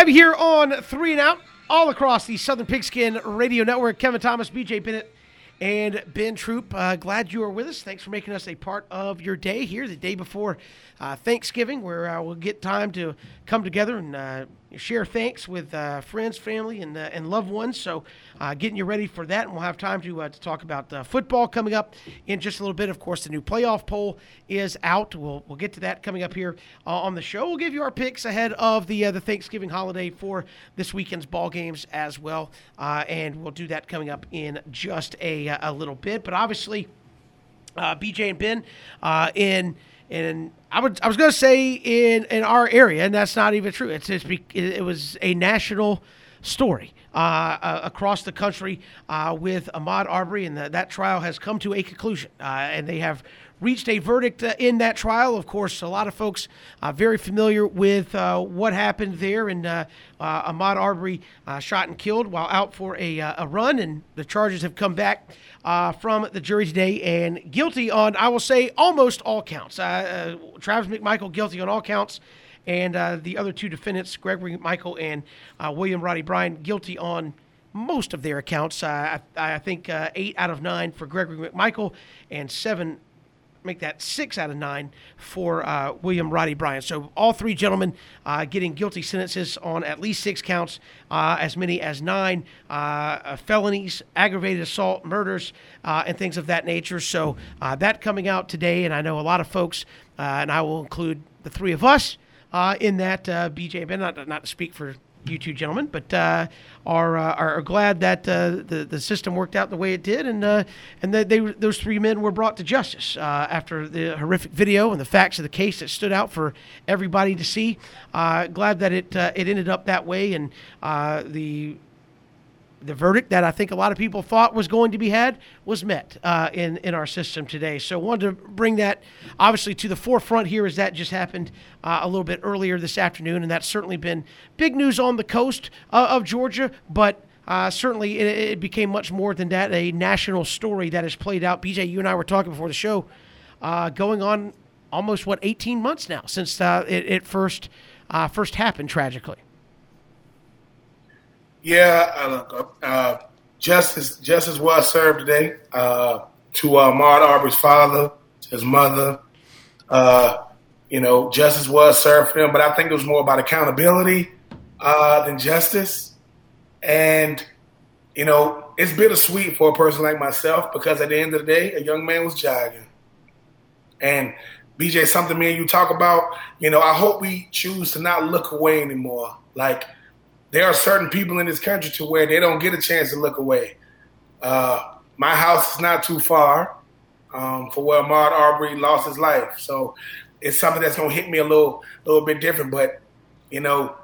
have you here on Three and Out, all across the Southern Pigskin Radio Network. Kevin Thomas, BJ Bennett, and Ben Troop. Uh, glad you are with us. Thanks for making us a part of your day here, the day before uh, Thanksgiving, where uh, we'll get time to come together and uh, share thanks with uh, friends, family, and, uh, and loved ones. So, uh, getting you ready for that, and we'll have time to, uh, to talk about uh, football coming up in just a little bit. Of course, the new playoff poll is out. We'll, we'll get to that coming up here uh, on the show. We'll give you our picks ahead of the the Thanksgiving holiday for this weekend's ball games as well, and we'll do that coming up in just a, a little bit. But obviously, BJ and Ben in in I would I was going to say in in our area, and that's not even true. It's, it's it was a national story uh, uh, across the country uh, with Ahmaud Arbery, and the, that trial has come to a conclusion, uh, and they have reached a verdict uh, in that trial. Of course, a lot of folks uh, very familiar with uh, what happened there, and uh, uh, Ahmaud Arbery uh, shot and killed while out for a, a run, and the charges have come back from the jury today and guilty on, I will say, almost all counts. Travis McMichael guilty on all counts. And the other two defendants, Gregory McMichael and William Roddy Bryan, guilty on most of their accounts. I, I think eight out of nine for Gregory McMichael and seven make that six out of nine for uh, William Roddy Bryan. So all three gentlemen uh, getting guilty sentences on at least six counts, uh, as many as nine uh, felonies, aggravated assault, murders, uh, and things of that nature. So uh, that coming out today, and I know a lot of folks, and I will include the three of us in that. BJ Ben, not, not to speak for you two gentlemen, but uh, are, uh, are glad that uh, the the system worked out the way it did, and uh, and that they those three men were brought to justice uh, after the horrific video and the facts of the case that stood out for everybody to see. Uh, glad that it it ended up that way, and the the verdict that I think a lot of people thought was going to be had was met uh, in in our system today. So wanted to bring that obviously to the forefront here as that just happened uh, a little bit earlier this afternoon, and that's certainly been big news on the coast uh, of Georgia, but. Uh, certainly, it, it became much more than that. A national story that has played out. BJ, you and I were talking before the show, uh, going on almost what 18 months now since uh, it, it first first happened tragically. Yeah, uh, uh, justice justice was served today uh, to uh, Ahmaud Arbery's father, his mother. Uh, you know, justice was served for them, but I think it was more about accountability uh, than justice. And you know, it's bittersweet for a person like myself because at the end of the day, a young man was jogging. And BJ, something me and you talk about, you know, I hope we choose to not look away anymore. Like there are certain people in this country to where they don't get a chance to look away. Uh, my house is not too far um, for where Ahmaud Arbery lost his life, so it's something that's gonna hit me a little, little bit different. But you know,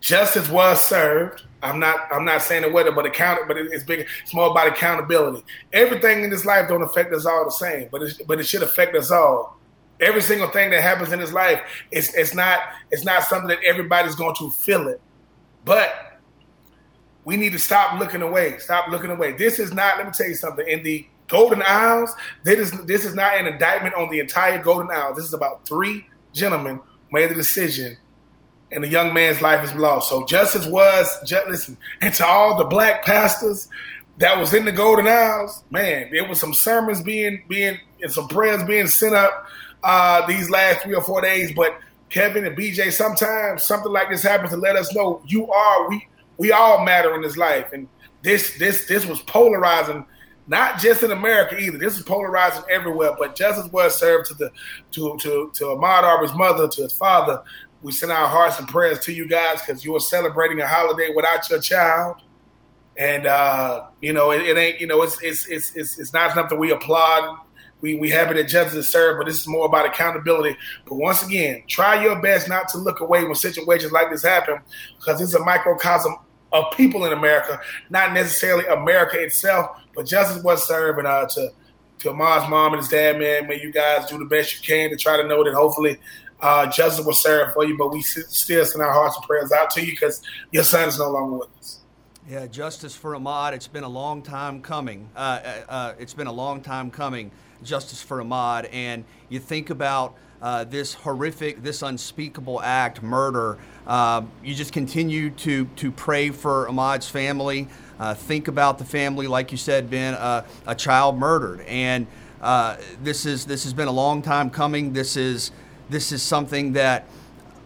justice was served. I'm not, I'm not saying it whether, but account, but it's big. It's more about accountability. Everything in this life don't affect us all the same, but it, but it should affect us all. Every single thing that happens in this life, it's it's not it's not something that everybody's going to feel it. But we need to stop looking away. Stop looking away. This is not, let me tell you something. In the Golden Isles, this is, this is not an indictment on the entire Golden Isles. This is about three gentlemen made the decision, and the young man's life is lost. So justice was, just, listen, and to all the black pastors that was in the Golden Isles, man, there was some sermons being, being and some prayers being sent up uh, these last three or four days, but Kevin and BJ, sometimes something like this happens to let us know you are we we all matter in this life. And this this this was polarizing, not just in America either. This is polarizing everywhere. But justice was served to the to to to Ahmaud Arbery's mother, to his father. We send our hearts and prayers to you guys because you are celebrating a holiday without your child. And uh, you know, it, it ain't you know, it's, it's it's it's it's not something we applaud we we happy that justice is served, but this is more about accountability. But once again, try your best not to look away when situations like this happen, because it's a microcosm of people in America, not necessarily America itself. But justice was served, and uh, to to Ahmaud's mom and his dad, man, may you guys do the best you can to try to know that hopefully uh, justice was served for you. But we still send our hearts and prayers out to you because your son is no longer with us. Yeah, justice for Ahmaud. It's been a long time coming. Uh, uh, uh, it's been a long time coming. Justice for Ahmaud, and you think about uh, this horrific, this unspeakable act, murder. Uh, you just continue to to pray for Ahmaud's family. Uh, think about the family, like you said, Ben, uh, a child murdered, and uh, this is this has been a long time coming. This is this is something that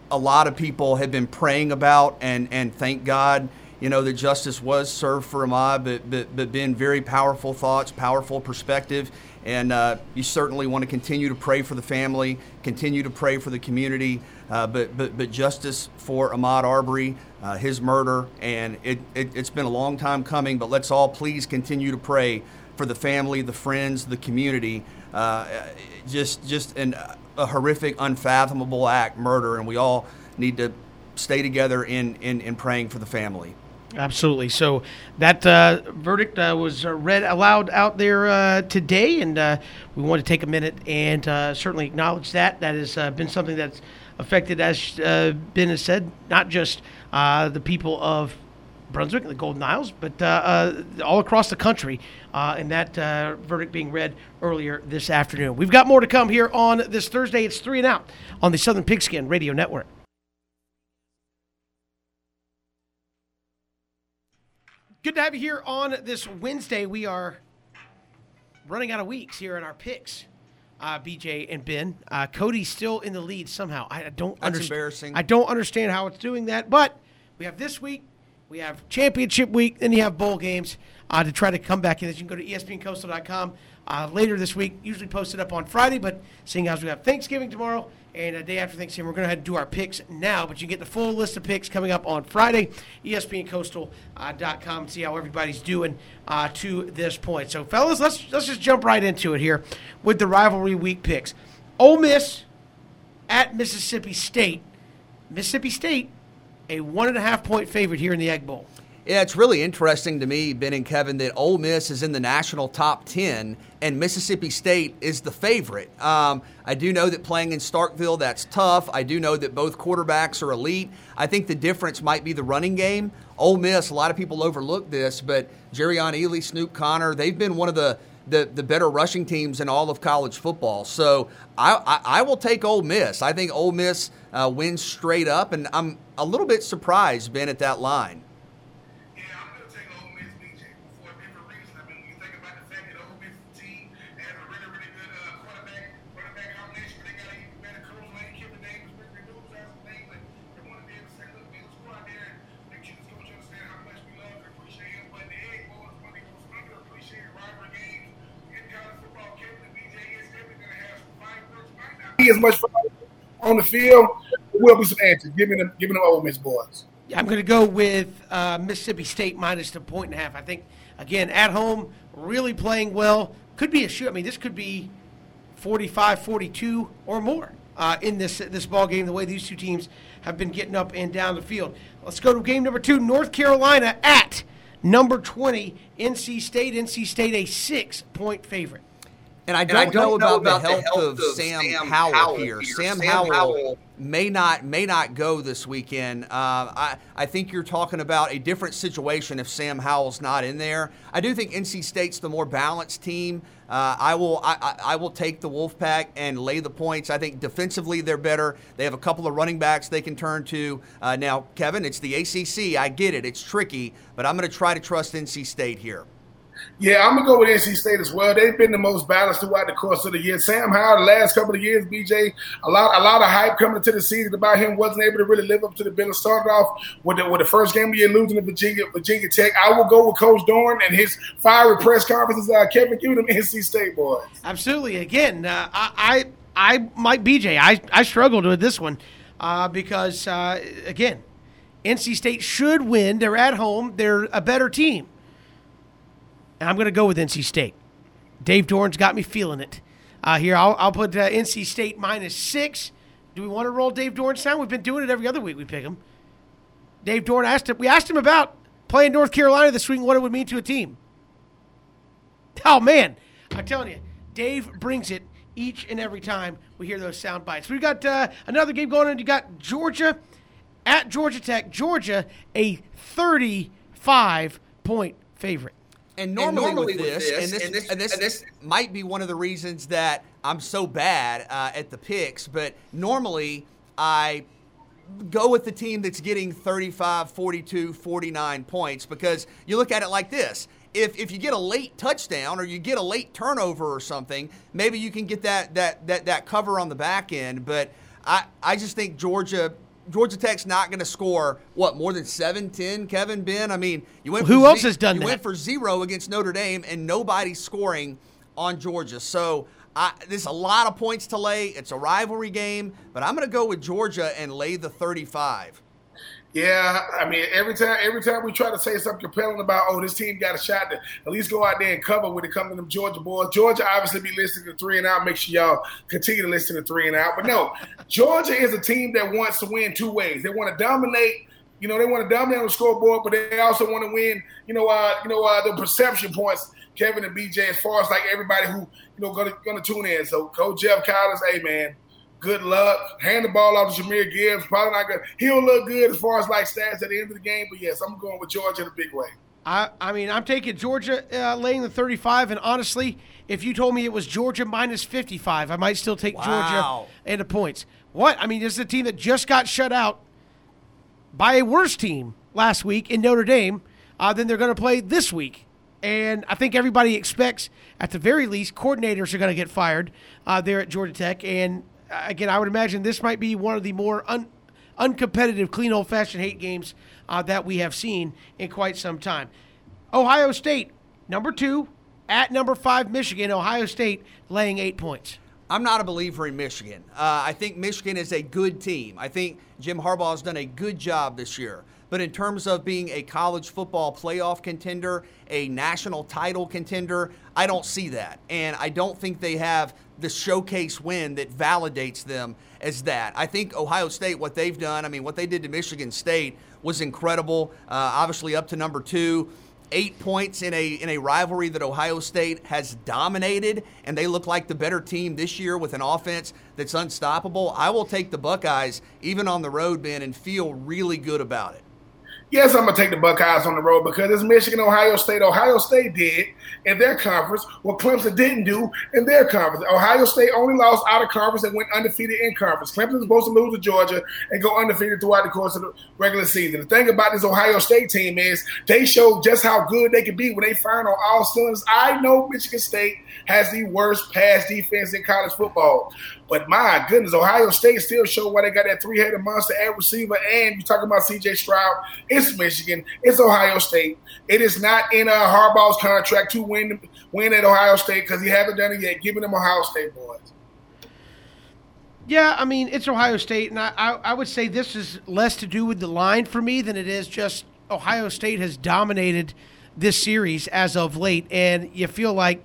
a lot of people have been praying about, and and thank God, you know, that justice was served for Ahmaud, but but, but been very powerful thoughts, powerful perspective, and uh, you certainly want to continue to pray for the family, continue to pray for the community, uh, but but but justice for Ahmaud Arbery, uh, his murder, and it, it it's been a long time coming, but let's all please continue to pray for the family, the friends, the community. Uh, just just an, a horrific, unfathomable act, murder, and we all need to stay together in, in, in praying for the family. Absolutely. So that uh, verdict uh, was uh, read aloud out there uh, today, and uh, we want to take a minute and certainly acknowledge that. That has been something that's affected, as Ben has said, not just the people of Brunswick and the Golden Isles, but all across the country. and that verdict being read earlier this afternoon. We've got more to come here on this Thursday. It's three and out on the Southern Pigskin Radio Network. Good to have you here on this Wednesday. We are running out of weeks here in our picks. Uh, BJ and Ben. Uh, Cody's still in the lead somehow. I don't That's understand. embarrassing. I don't understand how it's doing that. But we have this week, we have championship week, then you have bowl games uh, to try to come back in. You can go to espncoastal.com uh, later this week. Usually posted up on Friday, but seeing as we have Thanksgiving tomorrow, and a day after Thanksgiving, we're going to do our picks now. But you get the full list of picks coming up on Friday, ESPNCoastal.com, and see how everybody's doing uh, to this point. So, fellas, let's let's just jump right into it here with the rivalry week picks. Ole Miss at Mississippi State. Mississippi State, a one and a half point favorite here in the Egg Bowl. Yeah, it's really interesting to me, Ben and Kevin, that Ole Miss is in the national top 10 and Mississippi State is the favorite. Um, I do know that playing in Starkville, that's tough. I do know that both quarterbacks are elite. I think the difference might be the running game. Ole Miss, a lot of people overlook this, but Jerrion Ealy, Snoop Conner, they've been one of the the, the better rushing teams in all of college football. So I, I, I will take Ole Miss. I think Ole Miss uh, wins straight up, and I'm a little bit surprised, Ben, at that line. As much on the field. Will be some answers. Give me them, give me them Ole Miss boys. I'm going to go with uh, Mississippi State minus the point and a half. I think again at home, really playing well. Could be a shoot. I mean, this could be 45-42 or more uh, in this this ball game. The way these two teams have been getting up and down the field. Let's go to game number two. North Carolina at number 20, NC State. NC State a six point favorite. And I don't, and I don't know, know, about, about the, health the health, of, of Sam, Sam Howell, Howell, here. Sam, Sam Howell, Howell, may not may not go this weekend. Uh, I I think you're talking about a different situation if Sam Howell's not in there. I do think NC State's the more balanced team. Uh, I will I, I will take the Wolfpack and lay the points. I think defensively they're better. They have a couple of running backs they can turn to. Uh, now, Kevin, it's the ACC. I get it. It's tricky, but I'm going to try to trust NC State here. Yeah, I'm gonna go with NC State as well. They've been the most balanced throughout the course of the year. Sam Howell, the last couple of years, BJ, a lot, a lot of hype coming into the season about him. wasn't able to really live up to the bill. Started off with the, with the first game of the year losing to Virginia, Virginia Tech. I will go with Coach Doeren and his fiery press conferences. Uh, Kevin, them NC State boys. Absolutely. Again, uh, I, I, I, Mike BJ, I, I struggled with this one uh, because uh, again, NC State should win. They're at home. They're a better team and I'm going to go with NC State. Dave Doeren's got me feeling it. Uh, here, I'll, I'll put uh, NC State minus six. Do we want to roll Dave Doeren's sound? We've been doing it every other week. We pick him. Dave Doeren asked him. We asked him about playing North Carolina this week and what it would mean to a team. Oh man, I'm telling you, Dave brings it each and every time we hear those sound bites. We've got uh, another game going on. You got Georgia at Georgia Tech. Georgia, a 35 point favorite. And normally, and normally with, with, this, and this, and this, and this, and this, might be one of the reasons that I'm so bad uh, at the picks, but normally I go with the team that's getting 35, 42, 49 points because you look at it like this. If, if you get a late touchdown or you get a late turnover or something, maybe you can get that that that, that cover on the back end. But I, I just think Georgia Georgia Tech's not going to score what more than seven, ten. Kevin Ben. I mean, you went. Who else z- has done you that? You went for zero against Notre Dame, and nobody's scoring on Georgia. So I, there's a lot of points to lay. It's a rivalry game, but I'm going to go with Georgia and lay the 35. Yeah, I mean, every time every time we try to say something compelling about, oh, this team got a shot to at least go out there and cover when it comes to them Georgia boys. Georgia obviously be listening to three and out. Make sure y'all continue to listen to three and out. But no, Georgia is a team that wants to win two ways. They want to dominate. You know, they want to dominate on the scoreboard, but they also want to win. You know, uh, you know, uh, the perception points. Kevin and BJ, as far as like everybody who you know gonna gonna tune in. So, Coach Geoff Collins, hey man, good luck. Hand the ball off to Jahmyr Gibbs. Probably not good. He'll look good as far as like stats at the end of the game. But yes, I'm going with Georgia in a big way. I, I mean, I'm taking Georgia uh, laying the 35, and honestly, if you told me it was Georgia minus 55, I might still take wow. Georgia and the points. What? I mean, this is a team that just got shut out by a worse team last week in Notre Dame uh, than they're going to play this week. And I think everybody expects, at the very least, coordinators are going to get fired uh, there at Georgia Tech. And again, I would imagine this might be one of the more un, uncompetitive, clean old fashioned hate games uh, that we have seen in quite some time. Ohio State, number two, at number five, Michigan. Ohio State laying eight points. I'm not a believer in Michigan. Uh, I think Michigan is a good team. I think Jim Harbaugh has done a good job this year. But in terms of being a college football playoff contender, a national title contender, I don't see that. And I don't think they have the showcase win that validates them as that. I think Ohio State, what they've done, I mean, what they did to Michigan State was incredible. Uh, obviously, up to number two eight points in a in a rivalry that Ohio State has dominated, and they look like the better team this year with an offense that's unstoppable. I will take the Buckeyes even on the road, Ben, and feel really good about it. Yes, I'm gonna take the Buckeyes on the road because it's Michigan, Ohio State. Ohio State did in their conference what Clemson didn't do in their conference. Ohio State only lost out of conference and went undefeated in conference. Clemson's supposed to lose to Georgia and go undefeated throughout the course of the regular season. The thing about this Ohio State team is they showed just how good they can be when they firing on all cylinders. I know Michigan State has the worst pass defense in college football. But my goodness, Ohio State still show why they got that three headed monster at receiver. And you talking about CJ Stroud. It's Michigan. It's Ohio State. It is not in a Harbaugh's contract to win win at Ohio State because he hasn't done it yet. Giving them Ohio State boys. Yeah, I mean it's Ohio State, and I, I, I would say this is less to do with the line for me than it is just Ohio State has dominated this series as of late, and you feel like,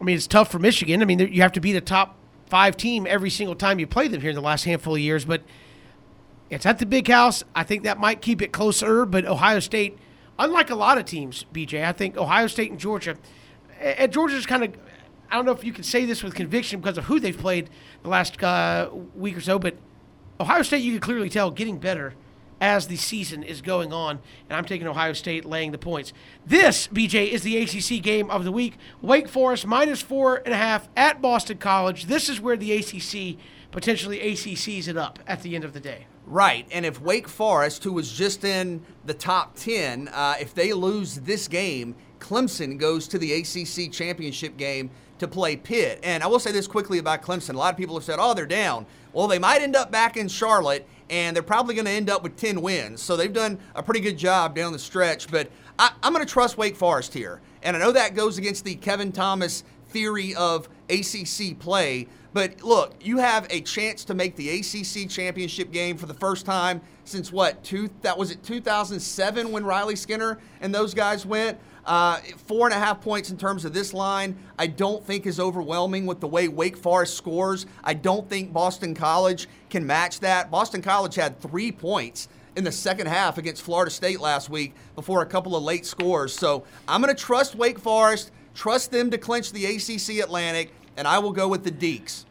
I mean, it's tough for Michigan. I mean, you have to be the top five team every single time you play them here in the last handful of years. But it's at the big house. I think that might keep it closer. But Ohio State, unlike a lot of teams, BJ, I think Ohio State and Georgia, and Georgia's kind of, I don't know if you can say this with conviction because of who they've played the last uh, week or so, but Ohio State, you can clearly tell, getting better as the season is going on. And I'm taking Ohio State laying the points. This, BJ, is the ACC game of the week. Wake Forest minus four and a half at Boston College. This is where the ACC potentially ACCs it up at the end of the day. Right, and if Wake Forest, who was just in the top 10, uh, if they lose this game, Clemson goes to the ACC championship game to play Pitt. And I will say this quickly about Clemson. A lot of people have said, oh, they're down. Well, they might end up back in Charlotte, and they're probably going to end up with 10 wins. So they've done a pretty good job down the stretch. But I, am going to trust Wake Forest here. And I know that goes against the Kevin Thomas theory of ACC play. But look, you have a chance to make the ACC championship game for the first time since what? Two, that was it 2007 when Riley Skinner and those guys went. Uh, four and a half points in terms of this line, I don't think is overwhelming with the way Wake Forest scores. I don't think Boston College can match that. Boston College had three points in the second half against Florida State last week before a couple of late scores. So I'm going to trust Wake Forest, trust them to clinch the ACC Atlantic, and I will go with the Deacs.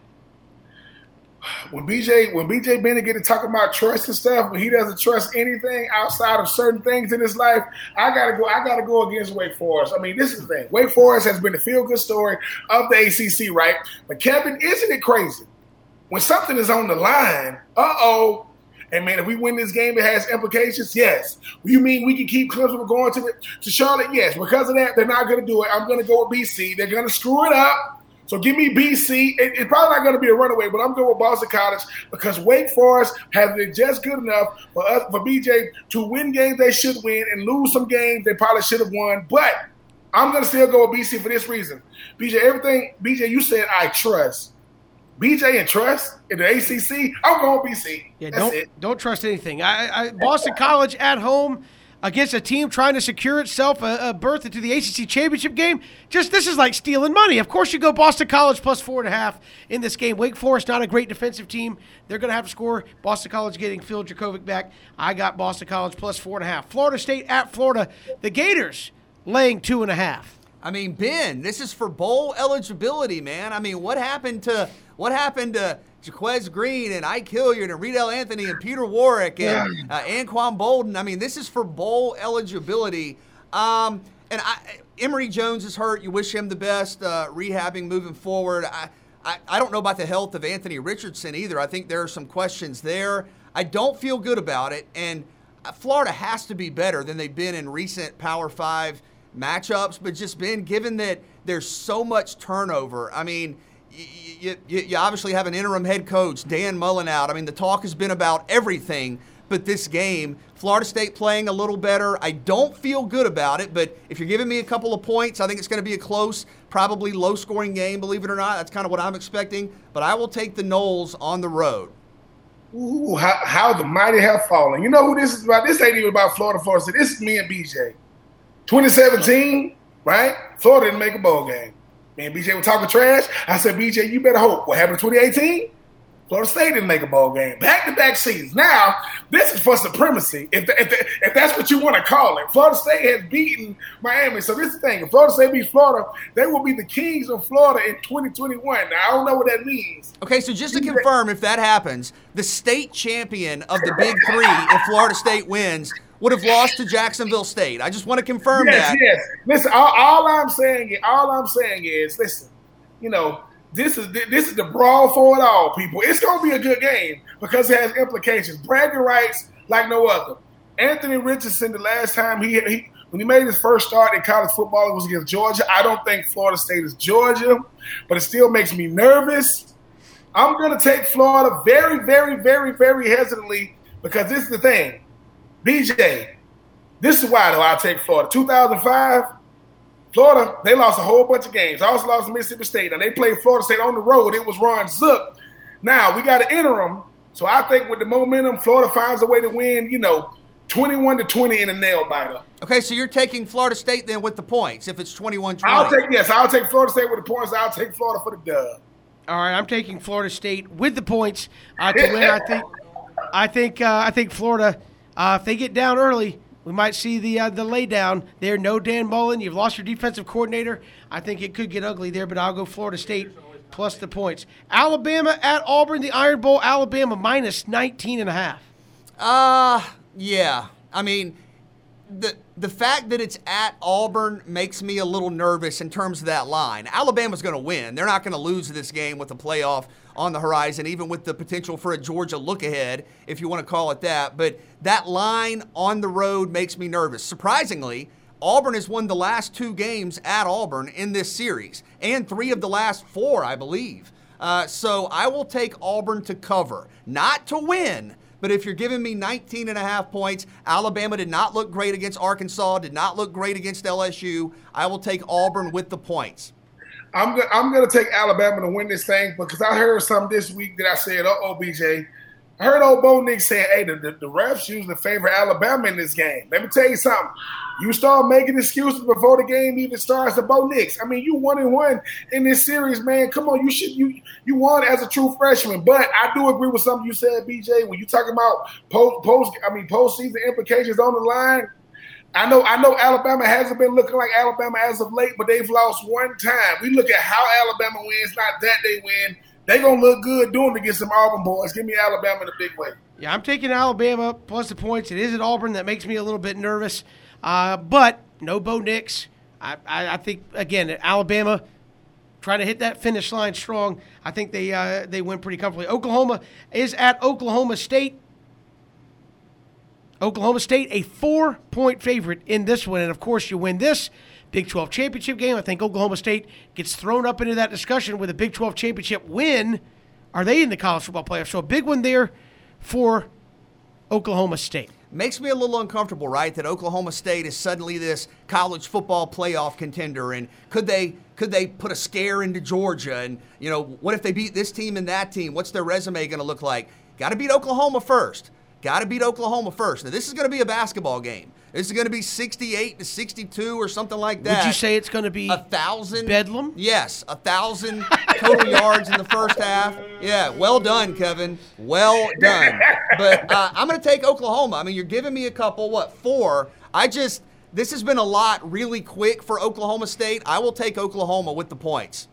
When BJ when BJ Bennett get to talking about trust and stuff, when he doesn't trust anything outside of certain things in his life, I gotta go. I gotta go against Wake Forest. I mean, this is the thing. Wake Forest has been the feel good story of the ACC, right? But Kevin, isn't it crazy when something is on the line? Uh oh. And man, if we win this game, it has implications. Yes. You mean we can keep Clemson from going to to Charlotte? Yes. Because of that, they're not going to do it. I'm going to go with BC. They're going to screw it up. So give me BC. It, it's probably not going to be a runaway, but I'm going with Boston College because Wake Forest has been just good enough for us for BJ to win games they should win and lose some games they probably should have won. But I'm going to still go with BC for this reason. BJ, everything BJ you said I trust. BJ and trust in the ACC. I'm going BC. Yeah, That's don't it. don't trust anything. I, I Boston College at home against a team trying to secure itself a, a, berth into the ACC championship game. Just this is like stealing money. Of course, you go Boston College plus four and a half in this game. Wake Forest not a great defensive team. They're going to have to score. Boston College getting Phil Jurkovec back. I got Boston College plus four and a half. Florida State at Florida. The Gators laying two and a half. I mean, Ben, this is for bowl eligibility, man. I mean, what happened to what happened to Jacquez Green and Ike Hilliard and Reidel Anthony and Peter Warrick and uh, Anquan Boldin. I mean, this is for bowl eligibility. Um, and I, Emory Jones is hurt. You wish him the best, uh, rehabbing moving forward. I, I, I don't know about the health of Anthony Richardson either. I think there are some questions there. I don't feel good about it. And uh, Florida has to be better than they've been in recent Power Five matchups, but just been given that there's so much turnover. I mean, you, you, you, obviously have an interim head coach, Dan Mullen out. I mean, the talk has been about everything but this game. Florida State playing a little better. I don't feel good about it, but if you're giving me a couple of points, I think it's going to be a close, probably low scoring game, believe it or not. That's kind of what I'm expecting. But I will take the Noles on the road. Ooh, how, how the mighty have fallen. You know who this is about? This ain't even about Florida Force. This is me and BJ. 2017, right? Florida didn't make a bowl game. And BJ was talking trash. I said, BJ, you better hope. What happened in 2018? Florida State didn't make a bowl game. Back to back seasons. Now, this is for supremacy, if, the, if, the, if that's what you want to call it. Florida State has beaten Miami. So, this is the thing if Florida State beats Florida, they will be the kings of Florida in 2021. Now, I don't know what that means. Okay, so just to confirm, if that happens, the state champion of the Big Three, if Florida State wins, would have lost to Jacksonville State. I just want to confirm yes, that. Yes, Listen, all, all, I'm saying, all I'm saying is, listen, you know, this is this is the brawl for it all, people. It's going to be a good game because it has implications, bragging rights like no other. Anthony Richardson, the last time he, he when he made his first start in college football, it was against Georgia. I don't think Florida State is Georgia, but it still makes me nervous. I'm going to take Florida very, very, very, very hesitantly because this is the thing. BJ, this is why though I take Florida. 2005, Florida, they lost a whole bunch of games. I also lost to Mississippi State, and they played Florida State on the road. It was Ron Zook. Now we got an interim, so I think with the momentum, Florida finds a way to win. You know, 21 to 20 in a nail biter. Okay, so you're taking Florida State then with the points if it's 21 20. I'll take, yes, I'll take Florida State with the points. I'll take Florida for the dub. All right, I'm taking Florida State with the points uh, to win. I think, I think, uh, I think Florida uh, if they get down early, we might see the uh, the lay down there. No Dan Mullen. You've lost your defensive coordinator. I think it could get ugly there, but I'll go Florida State plus the points. Alabama at Auburn, the Iron Bowl. Alabama minus 19 and a half. Uh, yeah. I mean, the the fact that it's at Auburn makes me a little nervous in terms of that line. Alabama's going to win. They're not going to lose this game with a playoff on the horizon, even with the potential for a Georgia look ahead, if you want to call it that. But that line on the road makes me nervous. Surprisingly, Auburn has won the last two games at Auburn in this series, and three of the last four, I believe. Uh, so I will take Auburn to cover, not to win. But if you're giving me 19 and a half points, Alabama did not look great against Arkansas, did not look great against LSU. I will take Auburn with the points. I'm I'm to take Alabama to win this thing because I heard something this week that I said, "Uh oh, BJ." I heard old Bo Nix saying, "Hey, the, the, the refs usually favor Alabama in this game." Let me tell you something. You start making excuses before the game even starts. The Bo Nix. I mean, you one and one in this series, man. Come on, you should you you won as a true freshman. But I do agree with something you said, BJ. When you talking about post post, I mean postseason implications on the line. I know, I know Alabama hasn't been looking like Alabama as of late, but they've lost one time. We look at how Alabama wins, not that they win. they gonna look good doing against some Auburn boys. Give me Alabama in a big way. Yeah, I'm taking Alabama plus the points. It is at Auburn that makes me a little bit nervous, uh, but no Bo Nix. I, I, I think again Alabama trying to hit that finish line strong. I think they uh, they win pretty comfortably. Oklahoma is at Oklahoma State. Oklahoma State a four point favorite in this one, and of course you win this Big 12 championship game. I think Oklahoma State gets thrown up into that discussion with a Big 12 championship win. Are they in the college football playoff? So a big one there for Oklahoma State. Makes me a little uncomfortable, right? That Oklahoma State is suddenly this college football playoff contender, and could they could they put a scare into Georgia? And you know, what if they beat this team and that team? What's their resume going to look like? Got to beat Oklahoma first. Got to beat Oklahoma first. Now this is going to be a basketball game. This is going to be 68 to 62 or something like that. Would you say it's going to be a thousand bedlam? Yes, a thousand total yards in the first half. Yeah, well done, Kevin. Well done. But uh, I'm going to take Oklahoma. I mean, you're giving me a couple. What four? I just this has been a lot really quick for Oklahoma State. I will take Oklahoma with the points.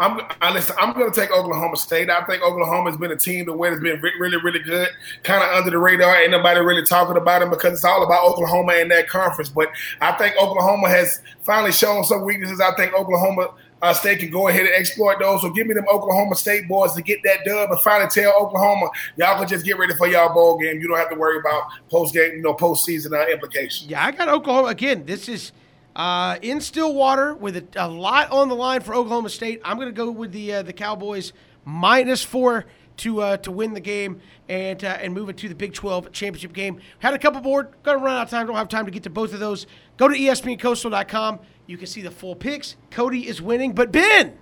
I'm I listen, I'm going to take Oklahoma State. I think Oklahoma has been a team the way has been really, really good, kind of under the radar. Ain't nobody really talking about them because it's all about Oklahoma and that conference. But I think Oklahoma has finally shown some weaknesses. I think Oklahoma uh, State can go ahead and exploit those. So give me them Oklahoma State boys to get that dub and finally tell Oklahoma y'all can just get ready for y'all bowl game. You don't have to worry about post game, you know, postseason uh, implications. Yeah, I got Oklahoma again. This is uh, in Stillwater with a, a, lot on the line for Oklahoma State. I'm going to go with the uh, the Cowboys minus four to uh, to win the game and uh, and move it to the Big 12 championship game. Had a couple board. Going to run out of time. Don't have time to get to both of those. Go to ESPNCoastal.com. You can see the full picks. Cody is winning, but Ben,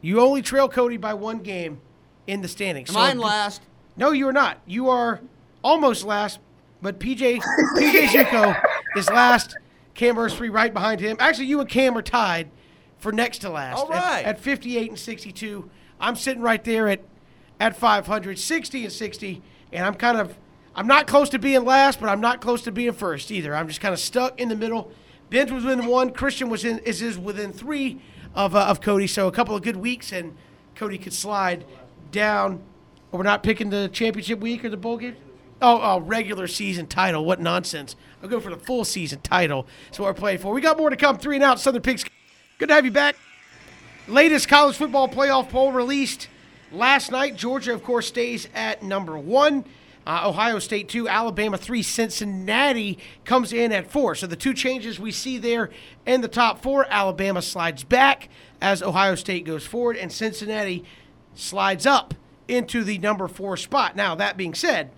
you only trail Cody by one game in the standings. Am so, I last? No, you are not. You are almost last, but PJ PJ Zuko is last. Cam Erstry right behind him. Actually, you and Cam are tied for next to last. All right. At, at 58 and 62. I'm sitting right there at at 500, 60 and 60, and I'm kind of I'm not close to being last, but I'm not close to being first either. I'm just kind of stuck in the middle. Ben's was within one. Christian was in is, is within three of uh, of Cody. So a couple of good weeks, and Cody could slide down. We're not picking the championship week or the bowl game. Oh, oh, regular season title. What nonsense. I'll go for the full season title. That's what we're playing for. We got more to come. Three and out, Southern Pigs. Good to have you back. Latest college football playoff poll released last night. Georgia, of course, stays at number one. Uh, Ohio State two, Alabama three, Cincinnati comes in at four. So the two changes we see there in the top four, Alabama slides back as Ohio State goes forward, and Cincinnati slides up into the number four spot. Now that being said,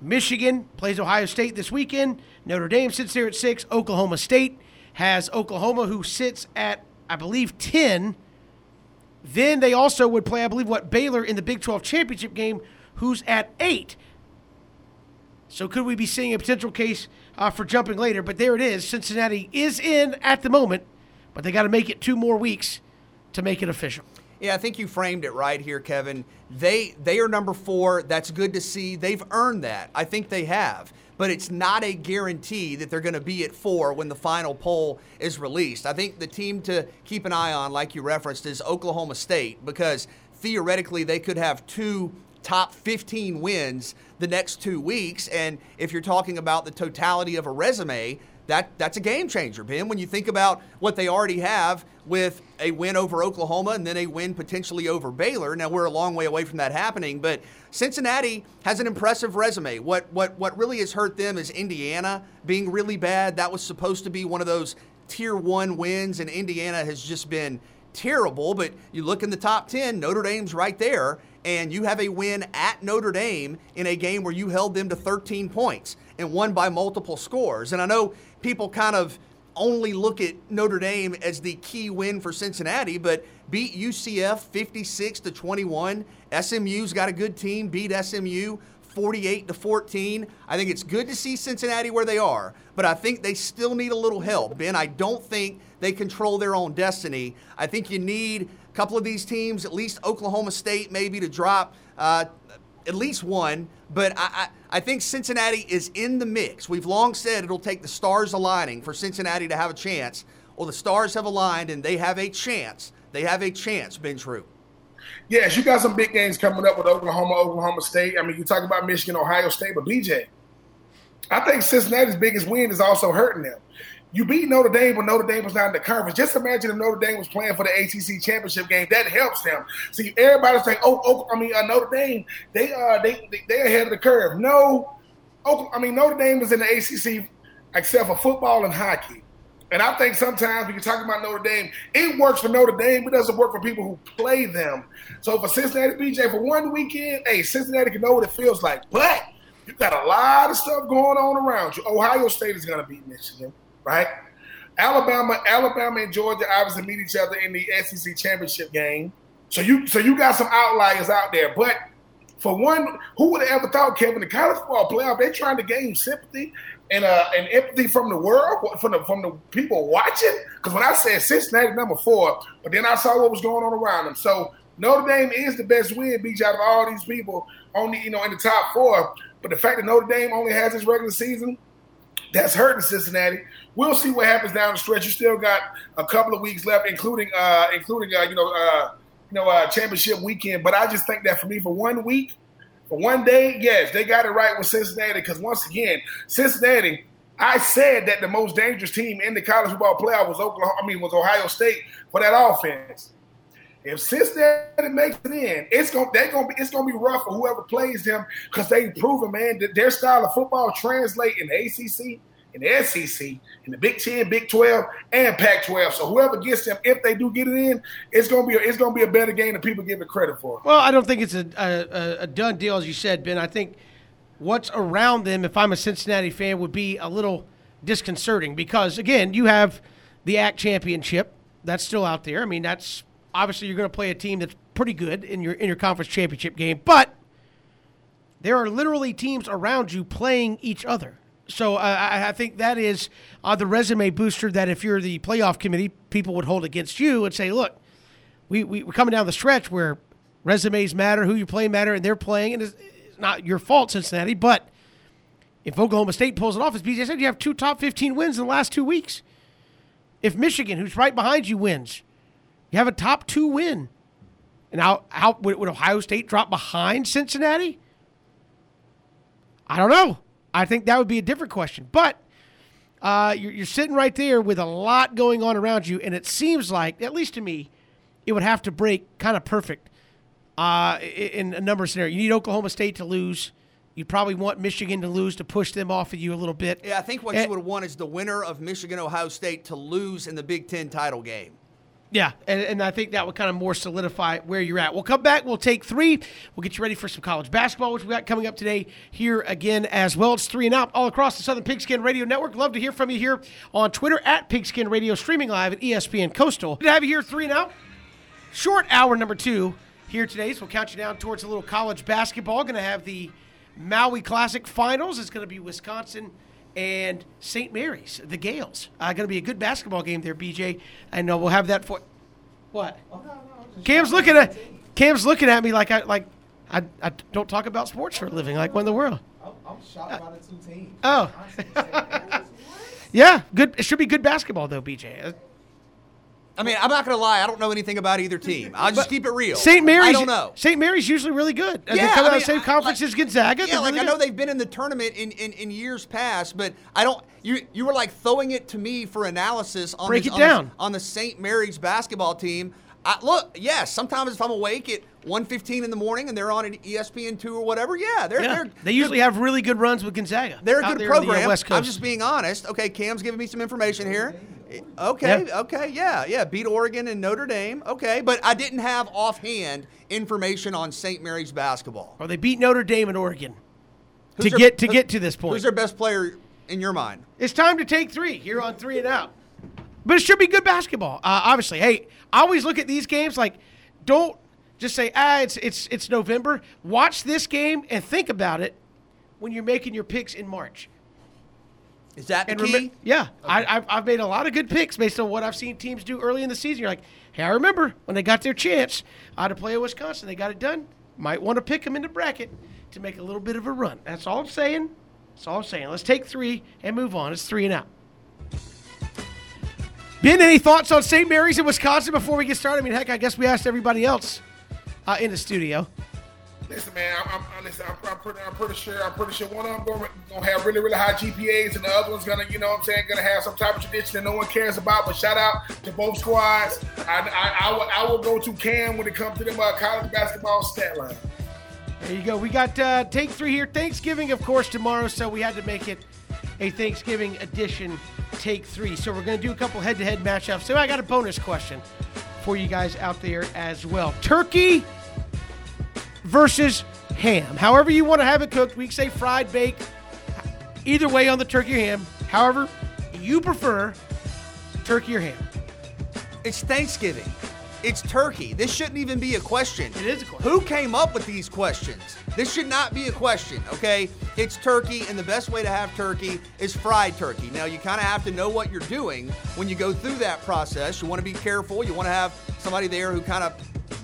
Michigan plays Ohio State this weekend. Notre Dame sits there at six. Oklahoma State has Oklahoma, who sits at, I believe, 10. Then they also would play, I believe, what, Baylor in the Big 12 championship game, who's at eight. So could we be seeing a potential case uh, for jumping later? But there it is. Cincinnati is in at the moment, but they got to make it two more weeks to make it official. Yeah, I think you framed it right here, Kevin. They they are number four. That's good to see. They've earned that. I think they have. But it's not a guarantee that they're going to be at four when the final poll is released. I think the team to keep an eye on, like you referenced, is Oklahoma State because theoretically they could have two top 15 wins the next two weeks. And if you're talking about the totality of a resume, that that's a game changer, Ben. When you think about what they already have with a win over Oklahoma and then a win potentially over Baylor. Now we're a long way away from that happening, but Cincinnati has an impressive resume. What what what really has hurt them is Indiana being really bad. That was supposed to be one of those tier one wins, and Indiana has just been terrible. But you look in the top ten, Notre Dame's right there and you have a win at Notre Dame in a game where you held them to 13 points and won by multiple scores. And I know people kind of only look at Notre Dame as the key win for Cincinnati, but beat UCF 56 to 21. SMU's got a good team, beat SMU 48 to 14. I think it's good to see Cincinnati where they are, but I think they still need a little help. Ben, I don't think they control their own destiny. I think you need a couple of these teams, at least Oklahoma State, maybe to drop uh, at least one. But I, I, I, think Cincinnati is in the mix. We've long said it'll take the stars aligning for Cincinnati to have a chance. Well, the stars have aligned and they have a chance. They have a chance, Ben True. Yes, you got some big games coming up with Oklahoma, Oklahoma State. I mean, you talk about Michigan, Ohio State, but BJ, I think Cincinnati's biggest win is also hurting them. You beat Notre Dame when Notre Dame was not in the conference. Just imagine if Notre Dame was playing for the ACC championship game. That helps them. See, everybody's saying, "Oh, oh I mean, uh, Notre Dame, they uh, they they ahead of the curve." No, oh, I mean, Notre Dame is in the ACC except for football and hockey. And I think sometimes when you're talking about Notre Dame, it works for Notre Dame, but it doesn't work for people who play them. So for Cincinnati BJ, for one weekend, hey, Cincinnati can know what it feels like. But you got a lot of stuff going on around you. Ohio State is going to beat Michigan right? Alabama, Alabama and Georgia obviously meet each other in the SEC championship game. So you so you got some outliers out there. But for one, who would have ever thought, Kevin, the college football playoff, they're trying to gain sympathy and uh, and empathy from the world, from the from the people watching. Because when I said Cincinnati number four, but then I saw what was going on around them. So Notre Dame is the best win beach out of all these people only you know in the top four. But the fact that Notre Dame only has its regular season, that's hurting Cincinnati. We'll see what happens down the stretch. You still got a couple of weeks left, including uh, including uh, you know uh, you know uh, championship weekend. But I just think that for me, for one week, for one day, yes, they got it right with Cincinnati. Because once again, Cincinnati, I said that the most dangerous team in the college football playoff was Oklahoma. I mean, was Ohio State for that offense. If Cincinnati makes it in, it's gonna they're gonna be it's gonna be rough for whoever plays them because they've proven, man, that their style of football translate in the ACC, in the SEC, in the Big Ten, Big Twelve, and Pac twelve. So whoever gets them, if they do get it in, it's gonna be a, it's gonna be a better game than people give it credit for. Well, I don't think it's a, a, a done deal, as you said, Ben. I think what's around them, if I'm a Cincinnati fan, would be a little disconcerting because again, you have the ACC championship that's still out there. I mean, that's obviously you're going to play a team that's pretty good in your in your conference championship game, but there are literally teams around you playing each other. So uh, I, think that is uh, the resume booster that if you're the playoff committee, people would hold against you and say, look, we, we, are coming down the stretch where resumes matter, who you play matter, and they're playing, and it's, it's not your fault, Cincinnati, but if Oklahoma State pulls it off, as BJ said, you have two top 15 wins in the last two weeks. If Michigan, who's right behind you, wins, you have a top two win. And how, how would, would Ohio State drop behind Cincinnati? I don't know. I think that would be a different question. But uh, you're, you're sitting right there with a lot going on around you, and it seems like, at least to me, it would have to break kind of perfect uh, in a number of scenarios. You need Oklahoma State to lose. You probably want Michigan to lose to push them off of you a little bit. Yeah, I think what and, you would want is the winner of Michigan Ohio State to lose in the Big Ten title game. Yeah, and, and I think that would kind of more solidify where you're at. We'll come back. We'll take three. We'll get you ready for some college basketball, which we got coming up today here again as well. It's three and out all across the Southern Pigskin Radio Network. Love to hear from you here on Twitter at Pigskin Radio, streaming live at ESPN Coastal. Good to have you here, three and out. Short hour number two here today, so we'll count you down towards a little college basketball. Going to have the Maui Classic Finals. It's going to be Wisconsin and St. Mary's, the Gaels. Uh, going to be a good basketball game there, BJ. I know we'll have that for. What? Oh, no, no, Cam's looking at Cam's looking at me like I like I, I don't talk about sports for a living. Like when the world. I'm, I'm shocked by the two teams. Oh. yeah, good. It should be good basketball though, BJ. I mean, I'm not going to lie. I don't know anything about either team. I'll just keep it real. St. Mary's. I don't know. St. Mary's usually really good. Yeah, they come I out of the same conference like, as Gonzaga. Yeah, like really I know they've been in the tournament in, in, in, years past, but I don't. You you were like throwing it to me for analysis on break this, it down on, the St. Mary's basketball team. I, look, yes, sometimes if I'm awake at 1.15 in the morning and they're on an ESPN2 or whatever, yeah, they're, yeah. they're they usually have really good runs with Gonzaga. They're a good program. The, uh, I'm just being honest. Okay, Cam's giving me some information here. Okay, yeah. okay, yeah, yeah. Beat Oregon and Notre Dame. Okay, but I didn't have offhand information on St. Mary's basketball. Well, they beat Notre Dame and Oregon who's to their, get to get to this point. Who's their best player in your mind? It's time to take three. You're on three and out. But it should be good basketball. Uh, obviously, hey, I always look at these games like, don't just say, ah, it's it's it's November. Watch this game and think about it when you're making your picks in March. Is that the and key? Rem- yeah, okay. I, have I've made a lot of good picks based on what I've seen teams do early in the season. You're like, hey, I remember when they got their chance uh, to play at Wisconsin, they got it done. Might want to pick them in the bracket to make a little bit of a run. That's all I'm saying. That's all I'm saying. Let's take three and move on. It's three and out. Ben, any thoughts on St. Mary's in Wisconsin before we get started? I mean, heck, I guess we asked everybody else. uh, in the studio. Listen, man, I'm, I'm, listen, I'm, I'm, pretty, I'm pretty sure, I'm pretty sure one of them going to have really, really high GPAs, and the other one's gonna, you know, what I'm saying, gonna have some type of tradition that no one cares about. But shout out to both squads. I, I, I, will, I will go to Cam when it comes to them uh, college basketball stat line. There you go. We got uh, take three here. Thanksgiving, of course, tomorrow, so we had to make it a Thanksgiving edition take three. So we're going to do a couple head to head matchups. So I got a bonus question for you guys out there as well. Turkey versus ham. However you want to have it cooked. We say fried, baked, either way on the turkey or ham. However you prefer turkey or ham. It's Thanksgiving. It's turkey. This shouldn't even be a question. It is a question. Who came up with these questions? This should not be a question, okay? It's turkey, and the best way to have turkey is fried turkey. Now, you kind of have to know what you're doing when you go through that process. You want to be careful. You want to have somebody there who kind of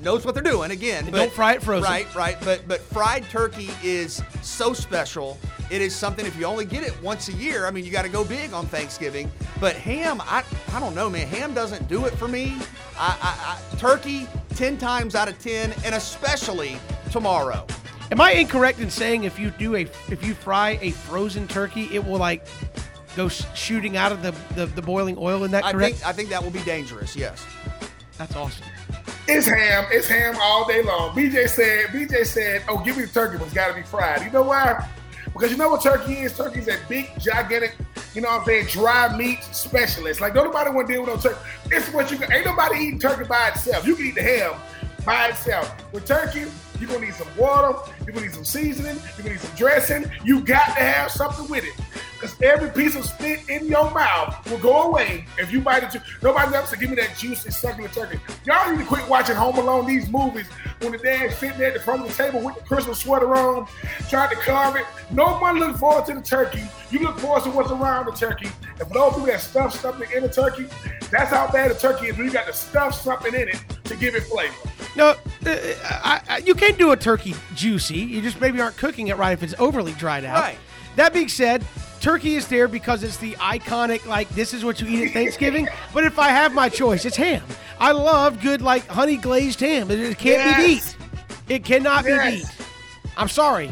knows what they're doing. Again, And don't fry it frozen. Right, right. But but fried turkey is so special. It is something if you only get it once a year. I mean, you got to go big on Thanksgiving. But ham, I I don't know, man. Ham doesn't do it for me. I, I, I turkey ten times out of ten, and especially tomorrow. Am I incorrect in saying if you do a if you fry a frozen turkey, it will like go sh- shooting out of the, the, the boiling oil? In that I correct? think I think that will be dangerous. Yes. That's awesome. It's ham. It's ham all day long. BJ said. BJ said, "Oh, give me the turkey, but it's got to be fried." You know why? Because you know what turkey is? Turkey's a big, gigantic, you know what I'm saying, dry meat specialist. Like, don't nobody want to deal with no turkey. It's what you can. Ain't nobody eating turkey by itself. You can eat the ham by itself. With turkey, you're gonna need some water. You're gonna need some seasoning. You're gonna need some dressing. You got to have something with it. Because every piece of spit in your mouth will go away if you bite it. Nobody else to give me that juicy succulent turkey. Y'all need to quit watching Home Alone, these movies, when the dad's sitting there at the front of the table with the Christmas sweater on, trying to carve it. No one looks forward to the turkey. You look forward to what's around the turkey. And for those people that stuff something in the turkey, that's how bad the turkey is when you got to stuff something in it to give it flavor. No, uh, I, I, you can do a turkey juicy. You just maybe aren't cooking it right if it's overly dried out. Right. That being said, turkey is there because it's the iconic, like, this is what you eat at Thanksgiving. but if I have my choice, it's ham. I love good, like, honey glazed ham. It, it can't be Yes. beat. It cannot be Yes. beat. I'm sorry.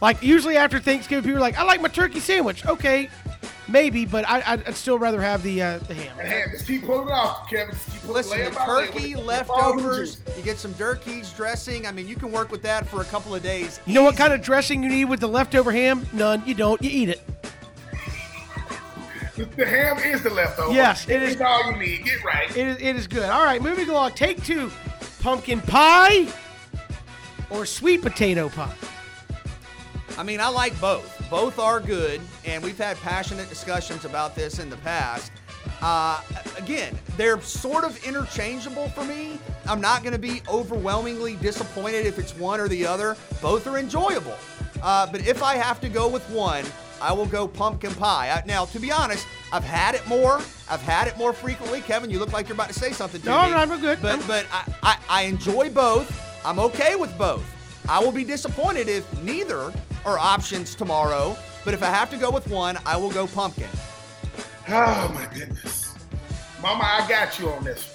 Like, usually after Thanksgiving, people are like, I like my turkey sandwich. Okay, maybe, but I, I'd I'd still rather have the uh, the ham. And ham, just keep pulling it off, Kevin. Just keep pulling Listen, the turkey, with the- all the leftovers, you get some turkeys, dressing. I mean, you can work with that for a couple of days. You know what kind of dressing you need with the leftover ham? None. You don't. You eat it. The, the ham is the leftover. Yes, it It's is. all you need. Get right. It is, it is good. All right, moving along. Take two. Pumpkin pie or sweet potato pie? I mean, I like both. Both are good, and we've had passionate discussions about this in the past. Uh, again, they're sort of interchangeable for me. I'm not going to be overwhelmingly disappointed if it's one or the other. Both are enjoyable. Uh, but if I have to go with one, I will go pumpkin pie. I, now, to be honest, I've had it more. I've had it more frequently. Kevin, you look like you're about to say something to No, me. no, I'm good. But, I'm- but I, I, I enjoy both. I'm okay with both. I will be disappointed if neither are options tomorrow. But if I have to go with one, I will go pumpkin. Oh my goodness. Mama, I got you on this. one.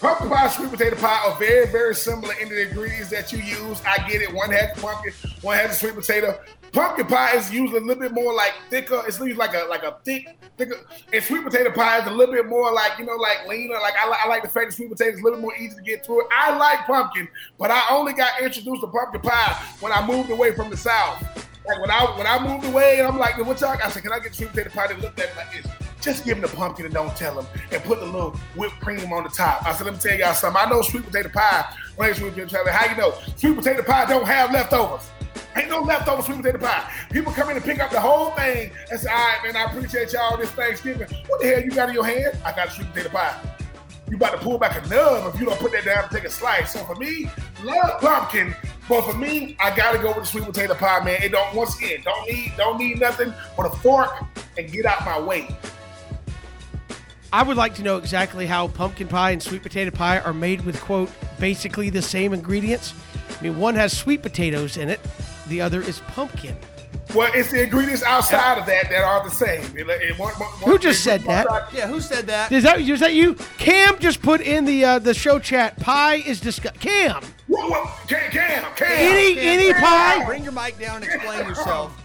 Pumpkin pie, sweet potato pie are very, very similar in the ingredients that you use. I get it. One has pumpkin, one has sweet potato. Pumpkin pie is usually a little bit more like thicker. It's like a like a thick, thicker. And sweet potato pie is a little bit more like you know like leaner. Like I, I like the fact that sweet potato is a little more easy to get through it. I like pumpkin, but I only got introduced to pumpkin pie when I moved away from the south. Like when I when I moved away, and I'm like, what y'all? I said, can I get sweet potato pie? They looked at me like this. Just give him the pumpkin and don't tell him, and put the little whipped cream on the top. I said, let me tell y'all something. I know sweet potato pie. I sweet potato pie, how you know sweet potato pie don't have leftovers? Ain't no leftover sweet potato pie. People come in and pick up the whole thing and say, all right, man, I appreciate y'all this Thanksgiving. What the hell you got in your hand? I got a sweet potato pie. You about to pull back a nub if you don't put that down and take a slice. So for me, love pumpkin. But for me, I gotta go with the sweet potato pie, man. It don't once again, don't need don't need nothing but a fork and get out my way. I would like to know exactly how pumpkin pie and sweet potato pie are made with, quote, basically the same ingredients. I mean, one has sweet potatoes in it, the other is pumpkin. Well, it's the ingredients outside of that that are the same. It- it- one- one- Who just said that? Yeah, who said that? Is that, is that you? Cam just put in the uh, the show chat, pie is disgusting. Cam, What, what, Cam, Cam, Cam. Any any Cam, pie? Bring your mic down and explain yourself.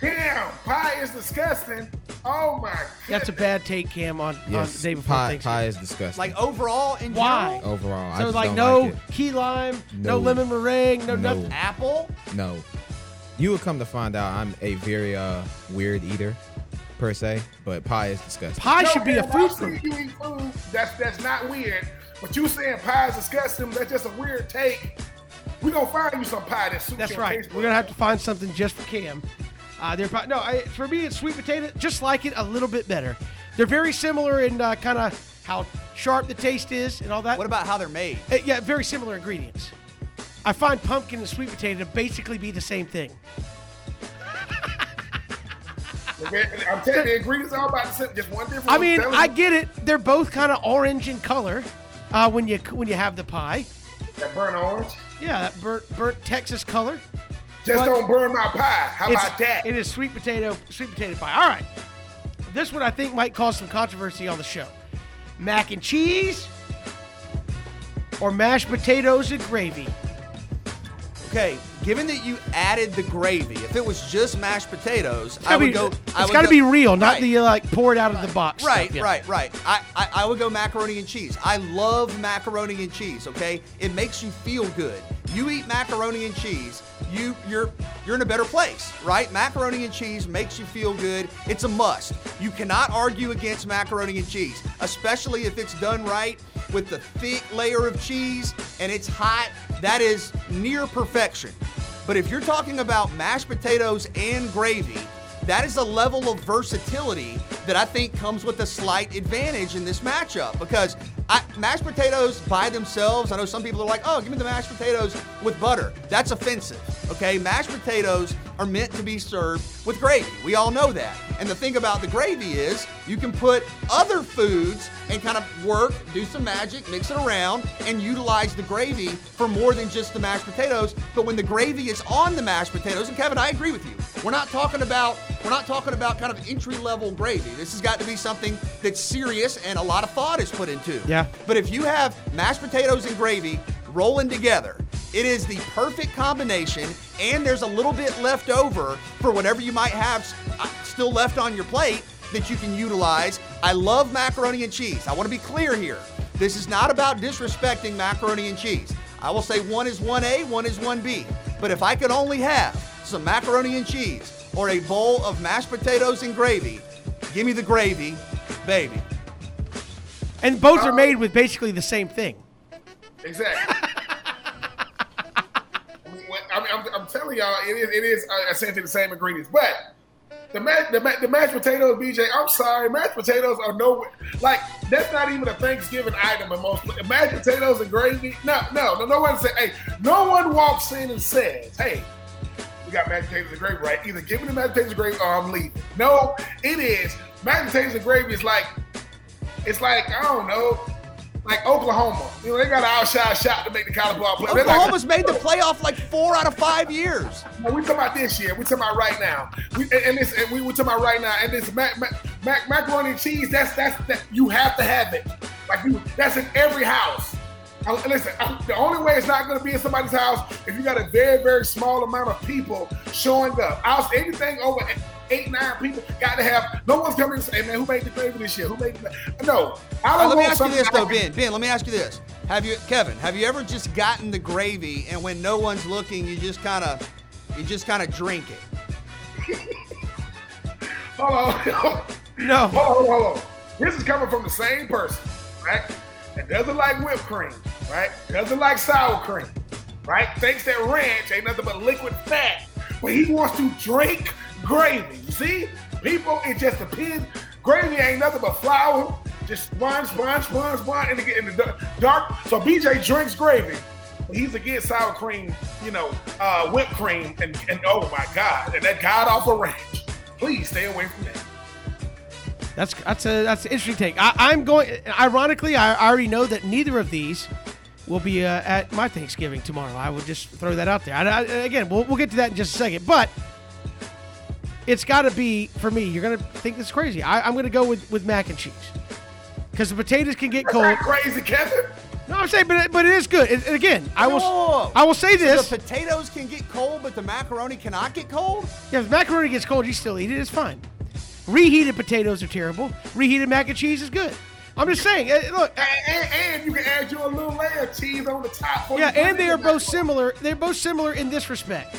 Cam, pie is disgusting. Oh my god. That's a bad take, Cam, on, on Yes, the day before pie, Thanksgiving. pie is disgusting. Like overall in Why? general, overall, I So just like don't no like it. key lime, no, No. lemon meringue, no, No. nothing. apple. No, you would come to find out I'm a very uh weird eater, per se. But pie is disgusting. Pie No, should be a food I've group. You eat food. That's that's not weird. But you saying pie is disgusting? That's just a weird take. We're gonna find you some pie that suits That's your right. taste We're gonna have to find something just for Cam. Uh, they're pro- no, I, for me it's sweet potato. Just like it a little bit better. They're very similar in uh, kind of how sharp the taste is and all that. What about how they're made? Uh, yeah, very similar ingredients. I find pumpkin and sweet potato to basically be the same thing. I'm telling you, the ingredients are about the same. Just one difference. I mean, I'm telling I you, get it. They're both kind of orange in color uh, when you when you have the pie. that burnt orange. Yeah, that burnt burnt Texas color. Just But- don't burn my pie. How It's- about that? It is sweet potato, sweet potato pie. All right. This one I think might cause some controversy on the show. Mac and cheese or mashed potatoes and gravy. Okay, given that you added the gravy, if it was just mashed potatoes, I would be, go. It's gotta be real, not Right. the like pour it out of the box. stuff. Right, Yeah. right, right. I, I, I would go macaroni and cheese. I love macaroni and cheese. Okay, it makes you feel good. You eat macaroni and cheese, you you're you're in a better place, right? Macaroni and cheese makes you feel good. It's a must. You cannot argue against macaroni and cheese, especially if it's done right with the thick layer of cheese and it's hot. That is near perfection. But if you're talking about mashed potatoes and gravy, that is a level of versatility that I think comes with a slight advantage in this matchup because I, mashed potatoes by themselves, I know some people are like, oh, give me the mashed potatoes with butter. That's offensive, okay? Mashed potatoes are meant to be served with gravy. We all know that. And the thing about the gravy is you can put other foods and kind of work, do some magic, mix it around, and utilize the gravy for more than just the mashed potatoes. But when the gravy is on the mashed potatoes, and Kevin, I agree with you. We're not talking about we're not talking about kind of entry level gravy. This has got to be something that's serious and a lot of thought is put into. Yeah. But if you have mashed potatoes and gravy rolling together, it is the perfect combination, and there's a little bit left over for whatever you might have uh, still left on your plate that you can utilize. I love macaroni and cheese. I want to be clear here. This is not about disrespecting macaroni and cheese. I will say one is 1A, one is 1B. But if I could only have some macaroni and cheese or a bowl of mashed potatoes and gravy, give me the gravy, baby. And both are made with basically the same thing. Exactly. I mean, what- I mean, I'm, I'm telling y'all, it is it is uh, essentially the same ingredients, but the ma- the, the mashed potatoes, BJ. I'm sorry, mashed potatoes are no like that's not even a Thanksgiving item in most mashed potatoes and gravy. No, no, no, no one say, hey, no one walks in and says, hey. We got mashed potatoes and gravy, right? Either give me the mashed potatoes and gravy or I'm leaving. No, it is mashed potatoes and gravy is like it's like I don't know, like Oklahoma. You know, they got an outside shot to make the college ball play. They're like- Oklahoma's made the playoff like four out of five years. no, we talking about this year. We talking about right now. We, and, and this, and we we talking about right now. And this mac, mac, mac, macaroni and cheese. That's that's that. You have to have it. Like you, that's in every house. Uh, listen, uh, the only way it's not going to be in somebody's house if you got a very very small amount of people showing up. House anything over eight nine people got to have. No one's coming and say, "Hey man, who made the gravy this year? Who made the?" No, I don't let me ask you this though, Ben. Ben, let me ask you this: Have you, Kevin? Have you ever just gotten the gravy and when no one's looking, you just kind of, you just kind of drink it? Hold on. No. Hold on, hold on, hold on. This is coming from the same person, right? That doesn't like whipped cream, right? Doesn't like sour cream, right? Thinks that ranch ain't nothing but liquid fat. But he wants to drink gravy. You see? People, it just depends. Gravy ain't nothing but flour, just sponge, sponge, sponge, sponge, and get in the dark. So BJ drinks gravy. He's against sour cream, you know, uh, whipped cream, and, and oh my God, and that god awful ranch. Please stay away from that. That's that's a that's an interesting take. I, I'm going. Ironically, I, I already know that neither of these will be uh, at my Thanksgiving tomorrow. I will just throw that out there. I, I, again, we'll, we'll get to that in just a second. But it's got to be for me. You're gonna think this is crazy. I, I'm gonna go with with mac and cheese because the potatoes can get That's cold. crazy, Kevin. No, I'm saying, but it, but it is good. And and again, I will Whoa, whoa, whoa. I will say So this. the potatoes can get cold, but the macaroni cannot get cold. Yeah, if the macaroni gets cold, you still eat it. It's fine. Reheated potatoes are terrible. Reheated mac and cheese is good. I'm just saying. eh, Look, And, and, and you can add your little layer of cheese on the top. yeah, and they are both macaroni. similar. They're both similar in this respect.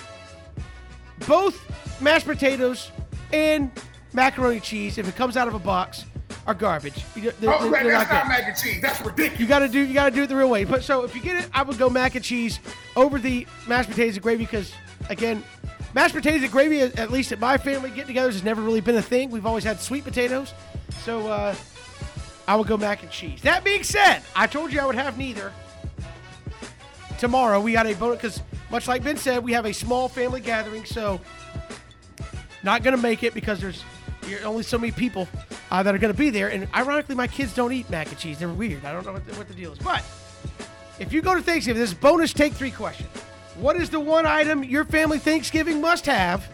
Both mashed potatoes and macaroni cheese, if it comes out of a box, are garbage. They're, Oh, they're- they're that's not not mac and cheese. That's ridiculous. You gotta do you gotta do it the real way. But so if you get it, I would go mac and cheese over the mashed potatoes and gravy because again, mashed potatoes and gravy, at at least at my family get-togethers, has never really been a thing. We've always had sweet potatoes, so uh, I would go mac and cheese. That being said, I told you I would have neither. Tomorrow we got a bonus because much like Ben said, we have a small family gathering, so not gonna make it because there's only so many people uh, that are gonna be there. And ironically, my kids don't eat mac and cheese. They're weird. I don't know what the, what the deal is. But if you go to Thanksgiving, this is bonus take three question. What is the one item your family Thanksgiving must have?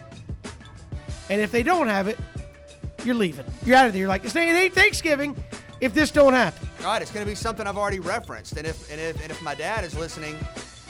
And if they don't have it, you're leaving. You're out of there. You're like, it ain't Thanksgiving if this don't happen. All right, it's going to be something I've already referenced, and if and if and if my dad is listening,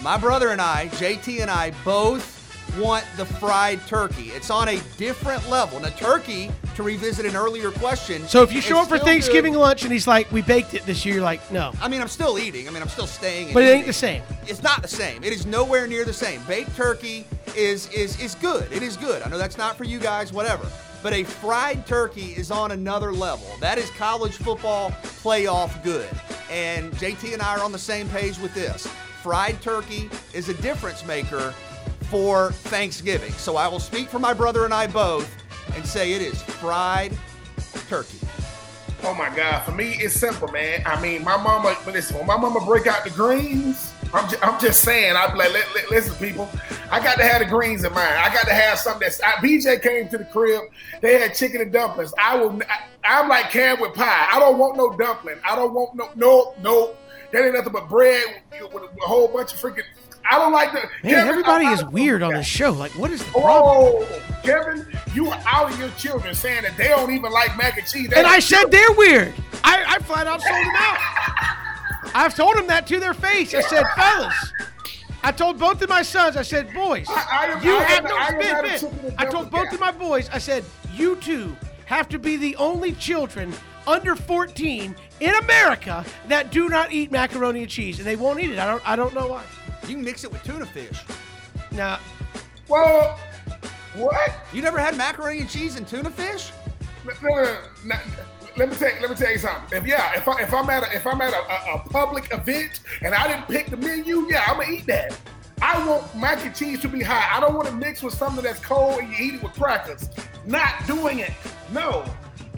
my brother and I, JT and I, both want the fried turkey. It's on a different level. Now, turkey, to revisit an earlier question. So if you show up for Thanksgiving good. lunch and he's like, we baked it this year, you're like, no. I mean, I'm still eating. I mean, I'm still staying. But it ain't the same. It's not the same. It is nowhere near the same. Baked turkey is is is good. It is good. I know that's not for you guys, whatever. But a fried turkey is on another level. That is college football playoff good. And JT and I are on the same page with this. Fried turkey is a difference maker for Thanksgiving. So I will speak for my brother and I both and say it is fried turkey. Oh my God! For me, it's simple, man. I mean, my mama. Listen, when my mama break out the greens, I'm just, I'm just saying. I be like, "Li- li- listen, people, I got to have the greens in mind. I got to have something that's. I, BJ came to the crib. They had chicken and dumplings. I will. I, I'm like Cam with pie. I don't want no dumpling. I don't want no no no. That ain't nothing but bread with, with a whole bunch of freaking. I don't like the. Man, Kevin, everybody I- is I- weird on this show. Like, what is the oh, problem? Oh, Kevin, you are out of your children saying that they don't even like mac and cheese. They And I said they're weird. I, I flat out sold them out. I've told them that to their face. I said, fellas, I told both of my sons, I said, boys, I- I you I have no I am Ben, not a Ben. chicken and I told both of my boys, I said, you two have to be the only children under 14 in America that do not eat macaroni and cheese, and they won't eat it. I don't I don't know why. You can mix it with tuna fish. Now, Well, what? You never had macaroni and cheese and tuna fish? No, no, no, no. Let me tell let me tell you something. If yeah, if I if I'm at a, if I'm at a, a, a public event and I didn't pick the menu, yeah, I'm gonna eat that. I want mac and cheese to be hot. I don't want to mix with something that's cold and you eat it with crackers. Not doing it. No.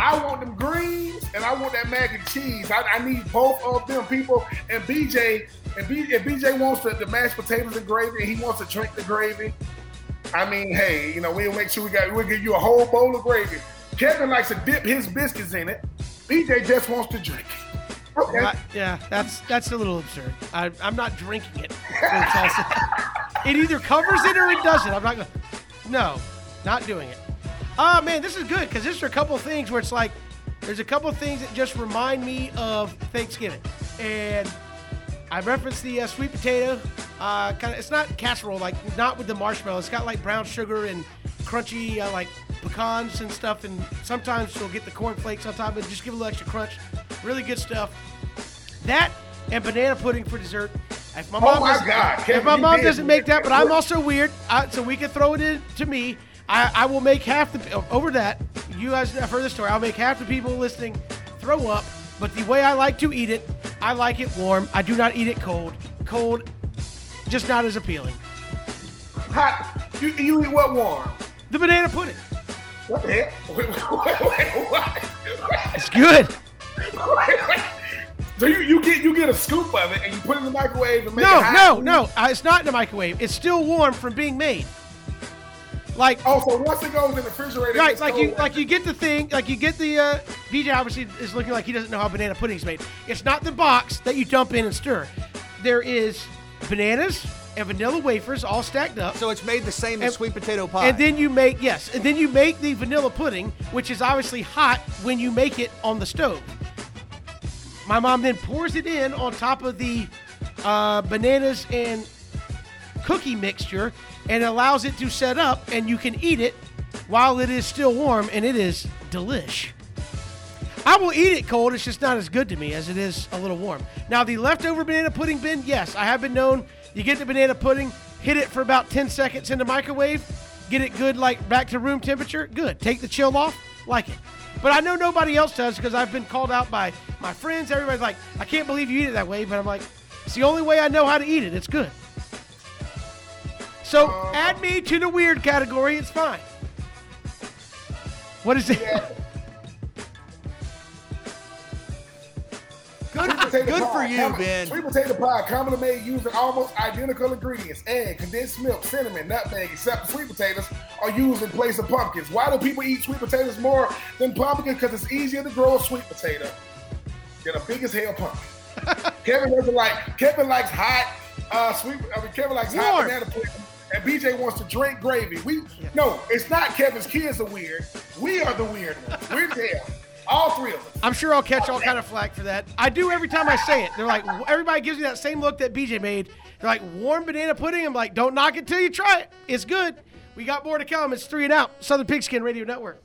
I want them greens and I want that mac and cheese. I, I need both of them people. And BJ, and B, if BJ wants the, the mashed potatoes and gravy and he wants to drink the gravy, I mean, hey, you know, we'll make sure we got we'll give you a whole bowl of gravy. Kevin likes to dip his biscuits in it. BJ just wants to drink. Okay. I- yeah, that's that's a little absurd. I, I'm not drinking it. It either covers it or it doesn't. I'm not going. No, not doing it. Oh man, this is good because there's a couple things where it's like there's a couple things that just remind me of Thanksgiving, and I referenced the uh, sweet potato. Uh, kind of, it's not casserole, like not with the marshmallow. It's got like brown sugar and crunchy, uh, like pecans and stuff. And sometimes she'll get the corn flakes on top, but just give a little extra crunch. Really good stuff. That and banana pudding for dessert. If my mom Oh my doesn't- God, Kevin, if my mom doesn't make that, but I'm also weird, uh, so we can throw it in to me. I, I will make half the over that. You guys have heard the story. I'll make half the people listening throw up. But the way I like to eat it, I like it warm. I do not eat it cold. Cold, just not as appealing. Hot. You, you eat what warm? The banana pudding. What the hell? Wait, wait, wait? It's good. So you, you get you get a scoop of it and you put it in the microwave and make No, it hot? no, no. Uh, it's not in the microwave. It's still warm from being made. Like Oh, so once it goes in the refrigerator, Right, like you like you get the thing, like you get the uh BJ obviously is looking like he doesn't know how banana pudding's made. It's not the box that you dump in and stir. There is bananas and vanilla wafers all stacked up. So it's made the same as And- sweet potato pie. And then you make yes, and then you make the vanilla pudding, which is obviously hot when you make it on the stove. My mom then pours it in on top of the uh, bananas and cookie mixture and allows it to set up, and you can eat it while it is still warm, and it is delish. I will eat it cold. It's just not as good to me as it is a little warm. Now, the leftover banana pudding bin, yes, I have been known. You get the banana pudding, hit it for about 10 seconds in the microwave, get it good, like back to room temperature. Good. Take the chill off, like it. But I know nobody else does because I've been called out by my friends. Everybody's like, I can't believe you eat it that way. But I'm like, it's the only way I know how to eat it. It's good. So add me to the weird category. It's fine. What is it? Good, Potato good pie, for you, Ben. Sweet potato pie, commonly made using almost identical ingredients: egg, condensed milk, cinnamon, nutmeg. Except sweet potatoes are used in place of pumpkins. Why do people eat sweet potatoes more than pumpkins? Because it's easier to grow a sweet potato than a big as hell pumpkin. Kevin doesn't like. Kevin likes hot uh, sweet. I mean, Kevin likes hot banana pudding. And BJ wants to drink gravy. We no, it's not Kevin's kids are weird. We are the weird ones. We're there. All three of us. I'm sure I'll catch all kind of flack for that. I do every time I say it. They're like, everybody gives me that same look that BJ made. They're like, warm banana pudding. I'm like, don't knock it till you try it. It's good. We got more to come. It's three and out. Southern Pigskin Radio Network.